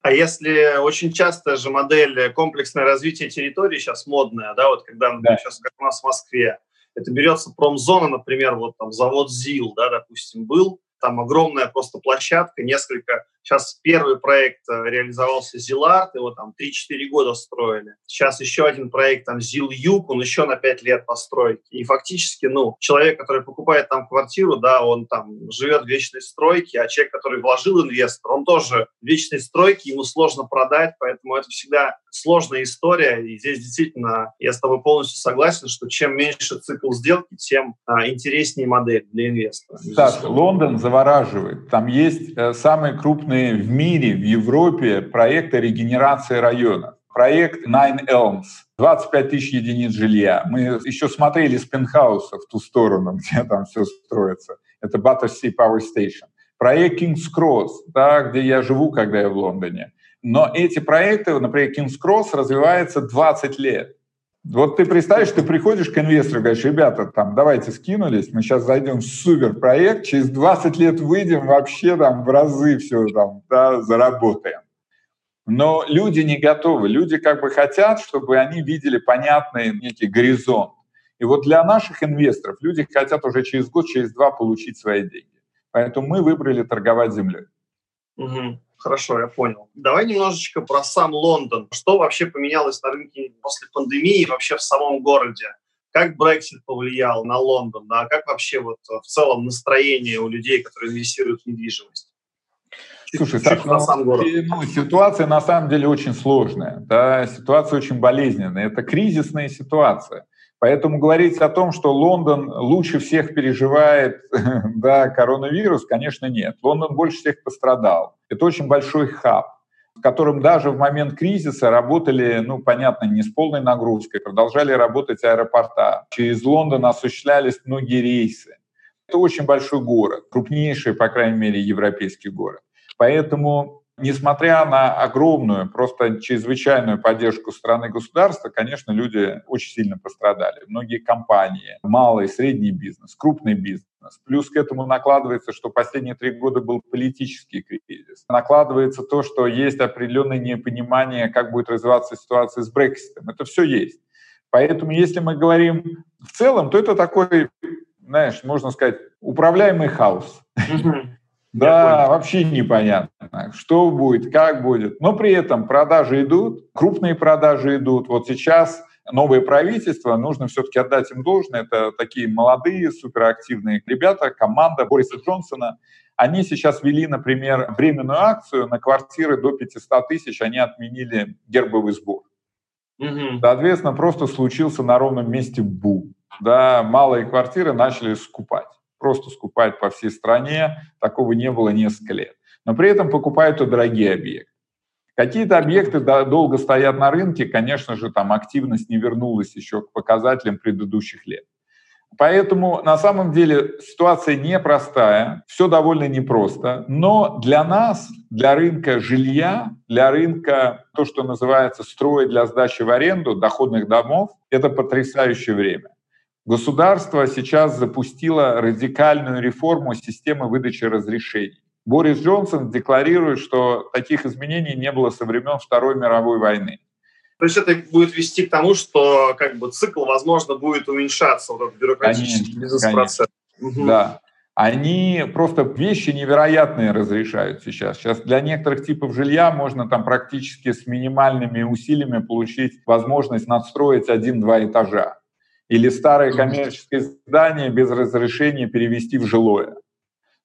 А если очень часто же модель комплексное развитие территории сейчас модная, да, вот когда да. сейчас как у нас в Москве, это берется промзона, например, вот там завод ЗИЛ, да, допустим, был, там огромная просто площадка, несколько Сейчас первый проект э, реализовался Зиларт, его там 3-4 года строили. Сейчас еще один проект, там Зил Юг, он еще на 5 лет постройки. И фактически, ну, человек, который покупает там квартиру, да, он там живет в вечной стройке, а человек, который вложил инвестор, он тоже в вечной стройке, ему сложно продать, поэтому это всегда сложная история. И здесь действительно я с тобой полностью согласен, что чем меньше цикл сделки, тем а, интереснее модель для инвестора.
Так, Лондон завораживает. Там есть э, самые крупные крупные в мире, в Европе проекты регенерации районов. Проект Nine Elms, 25 тысяч единиц жилья. Мы еще смотрели с пентхауса в ту сторону, где там все строится. Это Battersea Power Station. Проект King's Cross, да, где я живу, когда я в Лондоне. Но эти проекты, например, King's Cross развивается 20 лет. Вот ты представишь, ты приходишь к инвестору, говоришь, ребята, там, давайте скинулись, мы сейчас зайдем в супер проект, через 20 лет выйдем вообще там в разы все там, да, заработаем. Но люди не готовы, люди как бы хотят, чтобы они видели понятный некий горизонт. И вот для наших инвесторов люди хотят уже через год, через два получить свои деньги. Поэтому мы выбрали торговать землей.
Угу. Хорошо, я понял. Давай немножечко про сам Лондон. Что вообще поменялось на рынке после пандемии вообще в самом городе? Как Brexit повлиял на Лондон? Да? Как вообще вот в целом настроение у людей, которые инвестируют в недвижимость?
Слушай, Саш, ну, город. Ну, ситуация на самом деле очень сложная. Да? Ситуация очень болезненная. Это кризисная ситуация. Поэтому говорить о том, что Лондон лучше всех переживает да, коронавирус, конечно, нет. Лондон больше всех пострадал. Это очень большой хаб, в котором даже в момент кризиса работали, ну, понятно, не с полной нагрузкой, продолжали работать аэропорта. Через Лондон осуществлялись многие рейсы. Это очень большой город, крупнейший, по крайней мере, европейский город. Поэтому Несмотря на огромную, просто чрезвычайную поддержку страны государства, конечно, люди очень сильно пострадали. Многие компании, малый и средний бизнес, крупный бизнес. Плюс к этому накладывается, что последние три года был политический кризис. Накладывается то, что есть определенное непонимание, как будет развиваться ситуация с Брекситом. Это все есть. Поэтому, если мы говорим в целом, то это такой, знаешь, можно сказать, управляемый хаос. Да, вообще непонятно, что будет, как будет. Но при этом продажи идут, крупные продажи идут. Вот сейчас новое правительство, нужно все-таки отдать им должное. Это такие молодые, суперактивные ребята, команда Бориса Джонсона. Они сейчас ввели, например, временную акцию на квартиры до 500 тысяч, они отменили гербовый сбор. Угу. Соответственно, просто случился на ровном месте бум. Да, малые квартиры начали скупать. Просто скупать по всей стране. Такого не было несколько лет. Но при этом покупают и дорогие объекты. Какие-то объекты долго стоят на рынке, конечно же, там активность не вернулась еще к показателям предыдущих лет. Поэтому на самом деле ситуация непростая, все довольно непросто, но для нас, для рынка жилья, для рынка, то, что называется строй для сдачи в аренду доходных домов, это потрясающее время. Государство сейчас запустило радикальную реформу системы выдачи разрешений. Борис Джонсон декларирует, что таких изменений не было со времен Второй мировой войны.
То есть это будет вести к тому, что как бы цикл, возможно, будет уменьшаться, вот этот бюрократический бизнес-процесс.
Угу. Да. Они просто вещи невероятные разрешают сейчас. Сейчас для некоторых типов жилья можно там практически с минимальными усилиями получить возможность надстроить один-два этажа. Или старое коммерческое здание без разрешения перевести в жилое.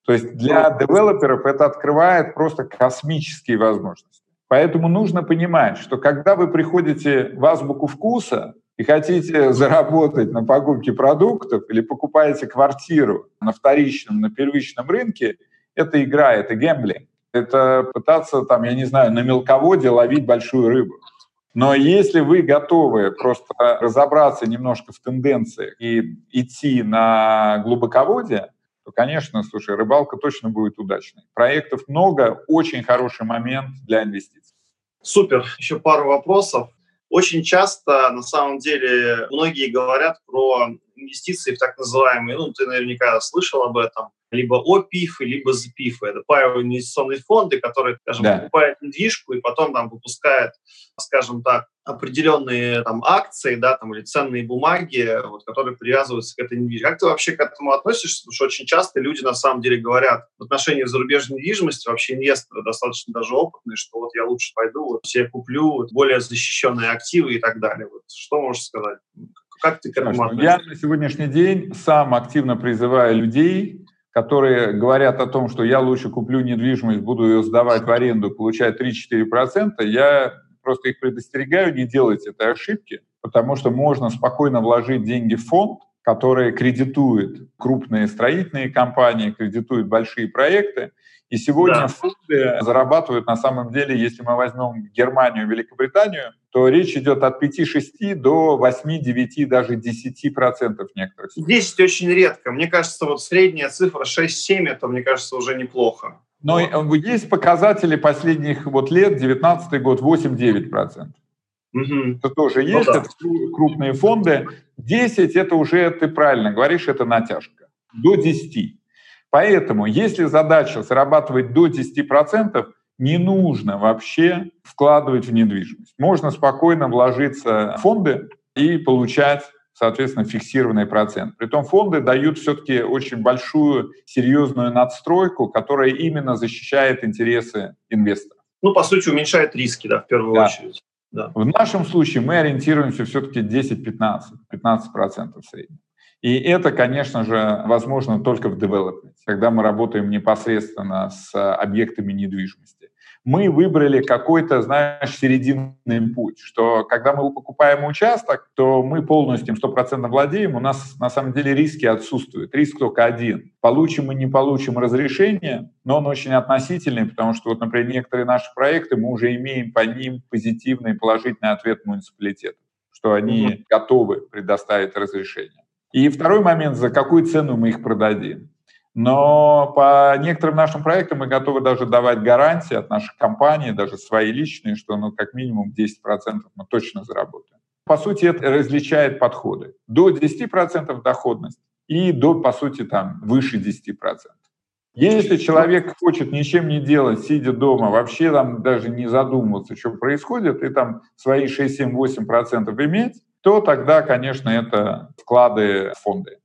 То есть для девелоперов это открывает просто космические возможности. Поэтому нужно понимать, что когда вы приходите в азбуку вкуса и хотите заработать на покупке продуктов или покупаете квартиру на вторичном, на первичном рынке, это игра, это гэмблинг. Это пытаться, там, я не знаю, на мелководье ловить большую рыбу. Но если вы готовы просто разобраться немножко в тенденциях и идти на глубоководье, то, конечно, слушай, рыбалка точно будет удачной. Проектов много, очень хороший момент для инвестиций.
Супер. Еще пару вопросов. Очень часто, на самом деле, многие говорят про инвестиции в так называемые, ну, ты наверняка слышал об этом, либо ОПИФ, либо ЗПИФ. Это паевые инвестиционные фонды, которые, скажем, да. покупают недвижку и потом там выпускают, скажем так, определенные там акции, да, там или ценные бумаги, вот, которые привязываются к этой недвижимости. Как ты вообще к этому относишься? Потому что очень часто люди на самом деле говорят в отношении зарубежной недвижимости, вообще инвесторы достаточно даже опытные, что вот я лучше пойду, вот себе куплю более защищенные активы и так далее. Вот, что можешь сказать? Как ты к этому относишься?
Я на сегодняшний день сам активно призываю людей которые говорят о том, что я лучше куплю недвижимость, буду ее сдавать в аренду, получать 3-4%, я просто их предостерегаю не делать этой ошибки, потому что можно спокойно вложить деньги в фонд, который кредитует крупные строительные компании, кредитует большие проекты, и сегодня да. фонды зарабатывают на самом деле, если мы возьмем Германию, Великобританию, то речь идет от 5-6 до 8-9, даже 10 процентов некоторых.
10 очень редко. Мне кажется, вот средняя цифра 6-7, это, мне кажется, уже неплохо.
Но вот. есть показатели последних вот лет, 19 год, 8-9 процентов. Угу. Это тоже ну есть, ну, да. это крупные фонды. 10 это уже, ты правильно говоришь, это натяжка. До 10. Поэтому, если задача зарабатывать до 10%, не нужно вообще вкладывать в недвижимость. Можно спокойно вложиться в фонды и получать соответственно, фиксированный процент. Притом фонды дают все-таки очень большую, серьезную надстройку, которая именно защищает интересы инвестора.
Ну, по сути, уменьшает риски, да, в первую да. очередь.
Да. В нашем случае мы ориентируемся все-таки 10-15, 15% в среднем. И это, конечно же, возможно только в девелопменте, когда мы работаем непосредственно с объектами недвижимости. Мы выбрали какой-то, знаешь, серединный путь, что когда мы покупаем участок, то мы полностью 100% владеем, у нас на самом деле риски отсутствуют. Риск только один. Получим и не получим разрешение, но он очень относительный, потому что, вот, например, некоторые наши проекты, мы уже имеем по ним позитивный и положительный ответ муниципалитета, что они mm-hmm. готовы предоставить разрешение. И второй момент, за какую цену мы их продадим. Но по некоторым нашим проектам мы готовы даже давать гарантии от наших компаний, даже свои личные, что ну, как минимум 10% мы точно заработаем. По сути, это различает подходы. До 10% доходность и до, по сути, там, выше 10%. Если человек хочет ничем не делать, сидя дома, вообще там даже не задумываться, что происходит, и там свои 6, 7, 8% иметь, то тогда, конечно, это вклады в фонды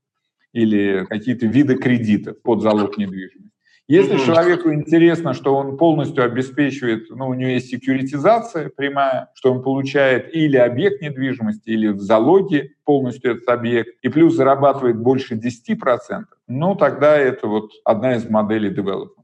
или какие-то виды кредитов под залог недвижимости. Если mm-hmm. человеку интересно, что он полностью обеспечивает, ну, у него есть секьюритизация прямая, что он получает или объект недвижимости, или в залоге полностью этот объект, и плюс зарабатывает больше 10%, ну, тогда это вот одна из моделей development.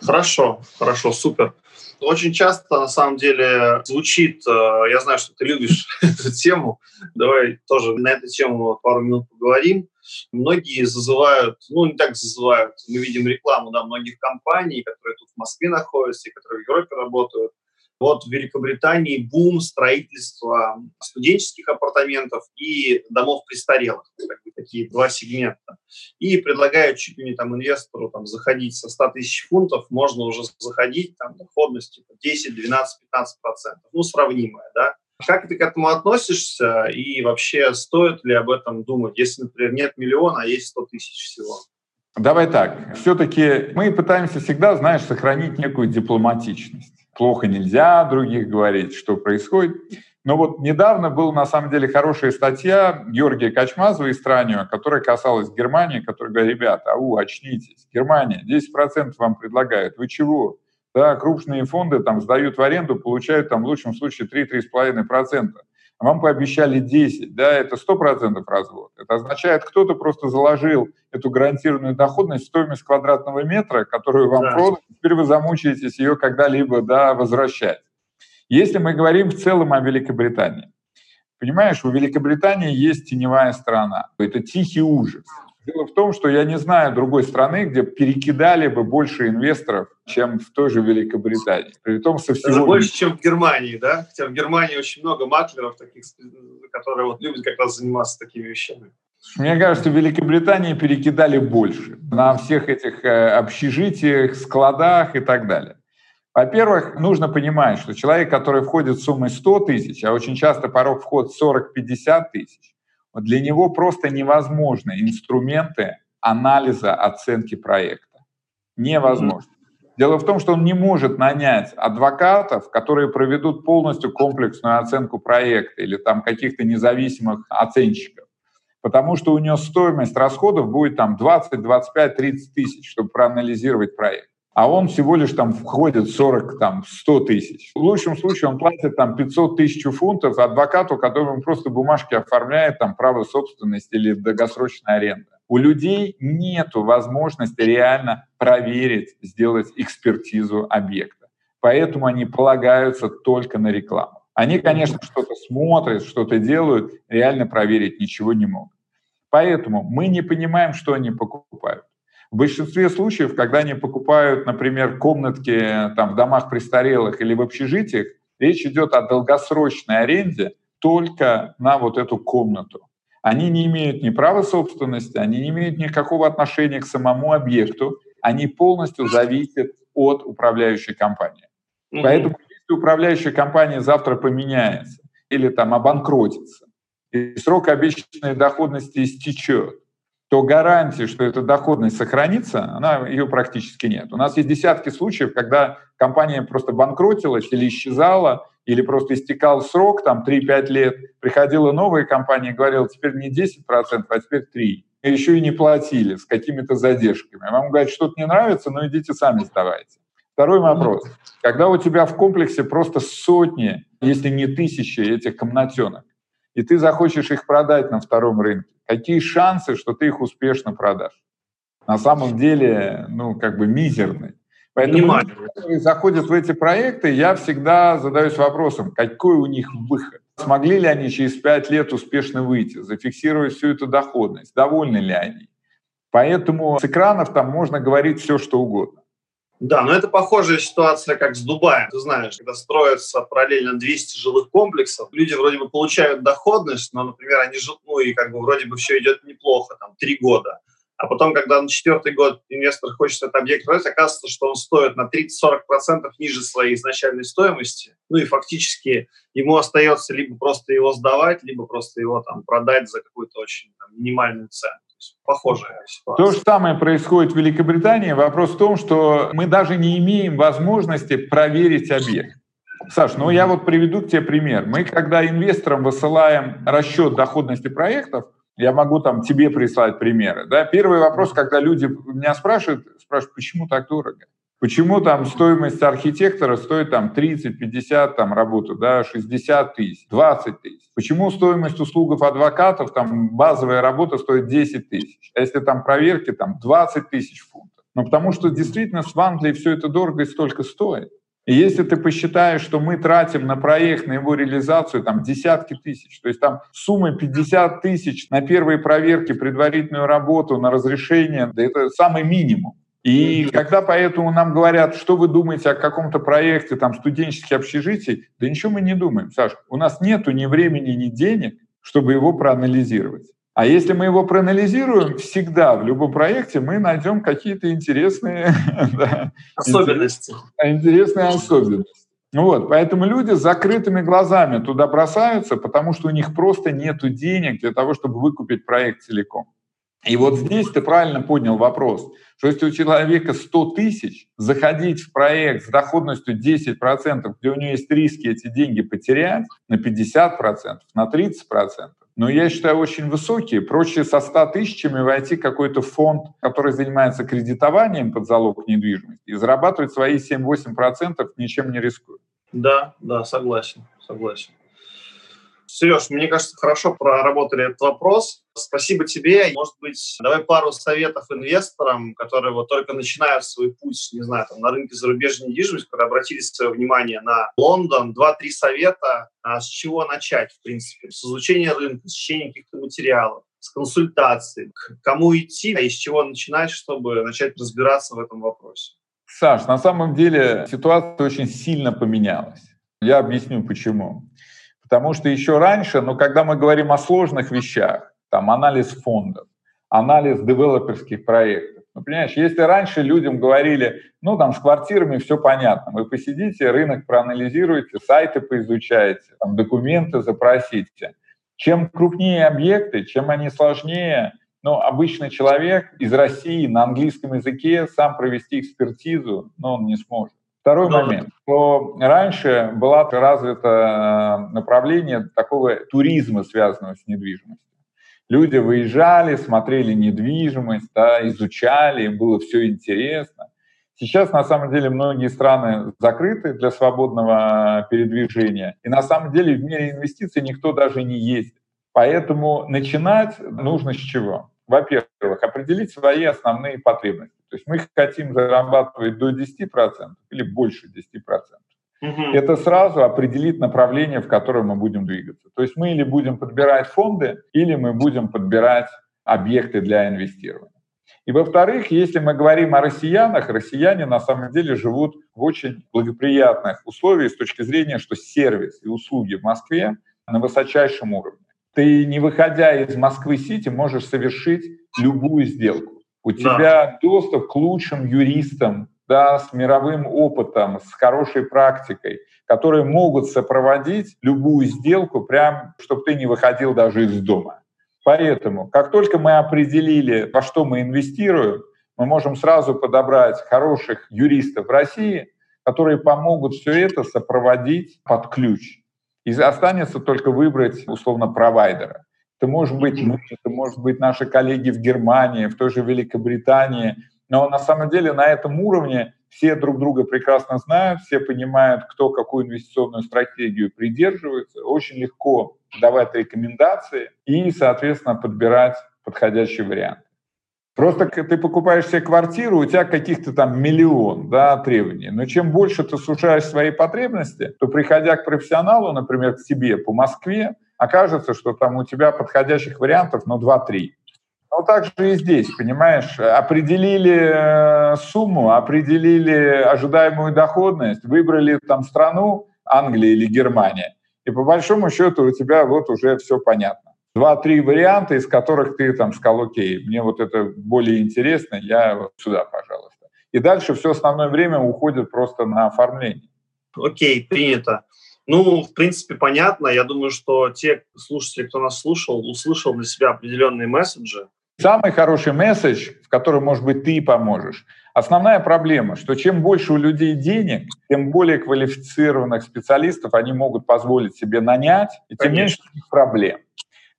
Хорошо, хорошо, супер. Очень часто, на самом деле, звучит, э, я знаю, что ты любишь эту тему, давай тоже на эту тему пару минут поговорим. Многие зазывают, ну не так зазывают, мы видим рекламу да, многих компаний, которые тут в Москве находятся и которые в Европе работают, вот в Великобритании бум строительства студенческих апартаментов и домов престарелых, как бы такие два сегмента. И предлагают чуть ли не там инвестору там, заходить со 100 тысяч фунтов, можно уже заходить, там доходность типа 10, 12, 15 процентов, ну сравнимая, да. Как ты к этому относишься и вообще стоит ли об этом думать, если, например, нет миллиона, а есть 100 тысяч всего?
Давай так. Все-таки мы пытаемся всегда, знаешь, сохранить некую дипломатичность плохо нельзя других говорить, что происходит. Но вот недавно была на самом деле хорошая статья Георгия Качмазова из Транио, которая касалась Германии, которая говорит, ребята, ау, очнитесь, Германия, 10% вам предлагают, вы чего? Да, крупные фонды там сдают в аренду, получают там в лучшем случае 3-3,5% вам пообещали 10, да, это 100% развод. Это означает, кто-то просто заложил эту гарантированную доходность в стоимость квадратного метра, которую вам да. продали, теперь вы замучаетесь ее когда-либо да, возвращать. Если мы говорим в целом о Великобритании, понимаешь, у Великобритании есть теневая сторона, это тихий ужас. Дело в том, что я не знаю другой страны, где перекидали бы больше инвесторов, чем в той же Великобритании. При том со всего...
Даже больше, чем в Германии, да? Хотя в Германии очень много маклеров, таких, которые вот любят как раз заниматься такими вещами.
Мне кажется, в Великобритании перекидали больше на всех этих э, общежитиях, складах и так далее. Во-первых, нужно понимать, что человек, который входит суммой 100 тысяч, а очень часто порог вход 40-50 тысяч, для него просто невозможны инструменты анализа оценки проекта. Невозможно. Дело в том, что он не может нанять адвокатов, которые проведут полностью комплексную оценку проекта или там каких-то независимых оценщиков. Потому что у него стоимость расходов будет там 20, 25, 30 тысяч, чтобы проанализировать проект а он всего лишь там входит 40, там, 100 тысяч. В лучшем случае он платит там 500 тысяч фунтов адвокату, который ему просто бумажки оформляет, там, право собственности или долгосрочная аренда. У людей нет возможности реально проверить, сделать экспертизу объекта. Поэтому они полагаются только на рекламу. Они, конечно, что-то смотрят, что-то делают, реально проверить ничего не могут. Поэтому мы не понимаем, что они покупают. В большинстве случаев, когда они покупают, например, комнатки там, в домах престарелых или в общежитиях, речь идет о долгосрочной аренде только на вот эту комнату. Они не имеют ни права собственности, они не имеют никакого отношения к самому объекту, они полностью зависят от управляющей компании. Mm-hmm. Поэтому если управляющая компания завтра поменяется или там обанкротится, и срок обещанной доходности истечет, то гарантии, что эта доходность сохранится, она, ее практически нет. У нас есть десятки случаев, когда компания просто банкротилась или исчезала, или просто истекал срок, там 3-5 лет, приходила новая компания и говорила, теперь не 10%, а теперь 3%. И еще и не платили с какими-то задержками. Вам говорят, что-то не нравится, ну идите сами сдавайте. Второй вопрос. Когда у тебя в комплексе просто сотни, если не тысячи этих комнатенок, и ты захочешь их продать на втором рынке, какие шансы, что ты их успешно продашь? На самом деле, ну, как бы мизерный. Поэтому, люди, которые заходят в эти проекты, я всегда задаюсь вопросом, какой у них выход? Смогли ли они через пять лет успешно выйти, зафиксировать всю эту доходность? Довольны ли они? Поэтому с экранов там можно говорить все, что угодно.
Да, но это похожая ситуация, как с Дубаем. Ты знаешь, когда строятся параллельно 200 жилых комплексов, люди вроде бы получают доходность, но, например, они живут, ну и как бы вроде бы все идет неплохо, там, три года. А потом, когда на четвертый год инвестор хочет этот объект продать, оказывается, что он стоит на 30-40% ниже своей изначальной стоимости. Ну и фактически ему остается либо просто его сдавать, либо просто его там продать за какую-то очень там, минимальную цену похожая ситуация.
То же самое происходит в Великобритании. Вопрос в том, что мы даже не имеем возможности проверить объект. Саш, ну я вот приведу к тебе пример. Мы, когда инвесторам высылаем расчет доходности проектов, я могу там тебе прислать примеры. Да? Первый вопрос, когда люди меня спрашивают, спрашивают, почему так дорого? Почему там стоимость архитектора стоит там 30, 50 там работу, да, 60 тысяч, 20 тысяч? Почему стоимость услуг адвокатов, там базовая работа стоит 10 тысяч? А если там проверки, там 20 тысяч фунтов? Ну, потому что действительно в Англии все это дорого и столько стоит. И если ты посчитаешь, что мы тратим на проект, на его реализацию там десятки тысяч, то есть там сумма 50 тысяч на первые проверки, предварительную работу, на разрешение, да это самый минимум. И когда поэтому нам говорят, что вы думаете о каком-то проекте там студенческих общежитий, да ничего мы не думаем, Саш, у нас нету ни времени, ни денег, чтобы его проанализировать. А если мы его проанализируем, всегда в любом проекте мы найдем какие-то интересные
особенности.
Интересные особенности. Вот, поэтому люди с закрытыми глазами туда бросаются, потому что у них просто нет денег для того, чтобы выкупить проект целиком. И вот здесь ты правильно поднял вопрос, что если у человека 100 тысяч, заходить в проект с доходностью 10%, где у него есть риски эти деньги потерять на 50%, на 30%, но я считаю очень высокие. Проще со 100 тысячами войти в какой-то фонд, который занимается кредитованием под залог недвижимости и зарабатывать свои 7-8% ничем не рискуя.
Да, да, согласен, согласен. Сереж, мне кажется, хорошо проработали этот вопрос. Спасибо тебе. Может быть, давай пару советов инвесторам, которые вот только начинают свой путь, не знаю, там, на рынке зарубежной недвижимости, которые обратили свое внимание на Лондон. Два-три совета, а с чего начать, в принципе, с изучения рынка, с изучения каких-то материалов с консультацией, к кому идти, а из чего начинать, чтобы начать разбираться в этом вопросе?
Саш, на самом деле ситуация очень сильно поменялась. Я объясню почему. Потому что еще раньше, ну, когда мы говорим о сложных вещах, там анализ фондов, анализ девелоперских проектов, ну, понимаешь, если раньше людям говорили, ну, там, с квартирами все понятно, вы посидите, рынок проанализируете, сайты поизучаете, там, документы запросите. Чем крупнее объекты, чем они сложнее, ну, обычный человек из России на английском языке сам провести экспертизу, но ну, он не сможет. Второй да. момент, что раньше было развито э, направление такого туризма, связанного с недвижимостью. Люди выезжали, смотрели недвижимость, да, изучали, им было все интересно. Сейчас, на самом деле, многие страны закрыты для свободного передвижения. И на самом деле в мире инвестиций никто даже не ездит. Поэтому начинать нужно с чего? Во-первых, определить свои основные потребности. То есть мы хотим зарабатывать до 10% или больше 10%. Угу. Это сразу определит направление, в котором мы будем двигаться. То есть мы или будем подбирать фонды, или мы будем подбирать объекты для инвестирования. И во-вторых, если мы говорим о россиянах, россияне на самом деле живут в очень благоприятных условиях с точки зрения, что сервис и услуги в Москве на высочайшем уровне. Ты, не выходя из Москвы-Сити, можешь совершить любую сделку. У да. тебя доступ к лучшим юристам, да, с мировым опытом, с хорошей практикой, которые могут сопроводить любую сделку, прям, чтобы ты не выходил даже из дома. Поэтому, как только мы определили, во что мы инвестируем, мы можем сразу подобрать хороших юристов в России, которые помогут все это сопроводить под ключ. И останется только выбрать, условно, провайдера. Это может быть мы, это может быть наши коллеги в Германии, в той же Великобритании. Но на самом деле на этом уровне все друг друга прекрасно знают, все понимают, кто какую инвестиционную стратегию придерживается. Очень легко давать рекомендации и, соответственно, подбирать подходящий вариант. Просто ты покупаешь себе квартиру, у тебя каких-то там миллион да, требований. Но чем больше ты сужаешь свои потребности, то приходя к профессионалу, например, к тебе по Москве, окажется, что там у тебя подходящих вариантов, ну, 2-3. Ну, так же и здесь, понимаешь, определили э, сумму, определили ожидаемую доходность, выбрали там страну, Англия или Германия, и по большому счету у тебя вот уже все понятно. Два-три варианта, из которых ты там сказал, окей, мне вот это более интересно, я вот сюда, пожалуйста. И дальше все основное время уходит просто на оформление.
Окей, принято. Ну, в принципе, понятно. Я думаю, что те слушатели, кто нас слушал, услышал для себя определенные месседжи.
Самый хороший месседж, в котором, может быть, ты поможешь. Основная проблема, что чем больше у людей денег, тем более квалифицированных специалистов они могут позволить себе нанять, и тем Конечно. меньше проблем.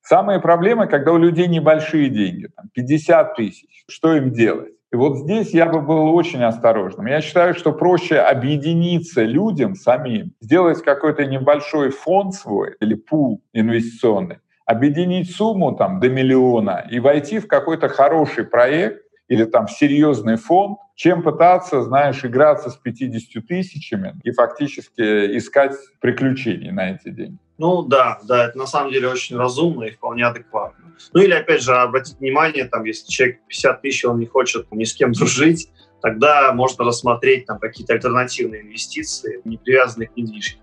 Самые проблемы, когда у людей небольшие деньги, там 50 тысяч, что им делать? И вот здесь я бы был очень осторожным. Я считаю, что проще объединиться людям самим, сделать какой-то небольшой фонд свой или пул инвестиционный, объединить сумму там до миллиона и войти в какой-то хороший проект, или там серьезный фонд, чем пытаться, знаешь, играться с 50 тысячами и фактически искать приключений на эти деньги.
Ну да, да, это на самом деле очень разумно и вполне адекватно. Ну или опять же обратить внимание, там, если человек 50 тысяч, он не хочет ни с кем дружить, тогда можно рассмотреть там какие-то альтернативные инвестиции, не привязанные к недвижимости.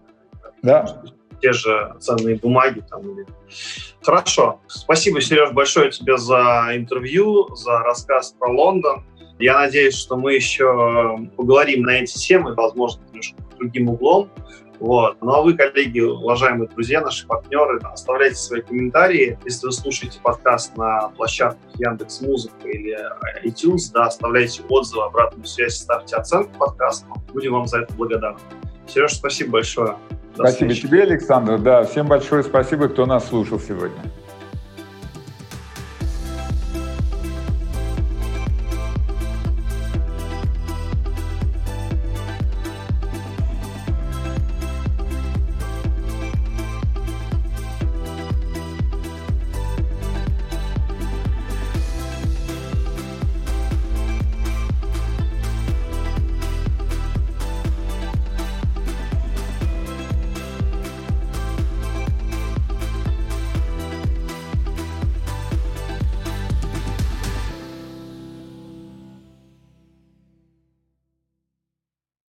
Да.
Те же ценные бумаги. Там, или... Хорошо. Спасибо, Сереж, большое тебе за интервью, за рассказ про Лондон. Я надеюсь, что мы еще поговорим на эти темы, возможно, немножко другим углом. Вот. Ну а вы, коллеги, уважаемые друзья, наши партнеры, оставляйте свои комментарии. Если вы слушаете подкаст на площадках Яндекс Музыка или iTunes, да, оставляйте отзывы, обратную связь, ставьте оценку подкасту. Будем вам за это благодарны. Сереж, спасибо большое.
До спасибо встречи. тебе, Александр. Да, всем большое спасибо, кто нас слушал сегодня.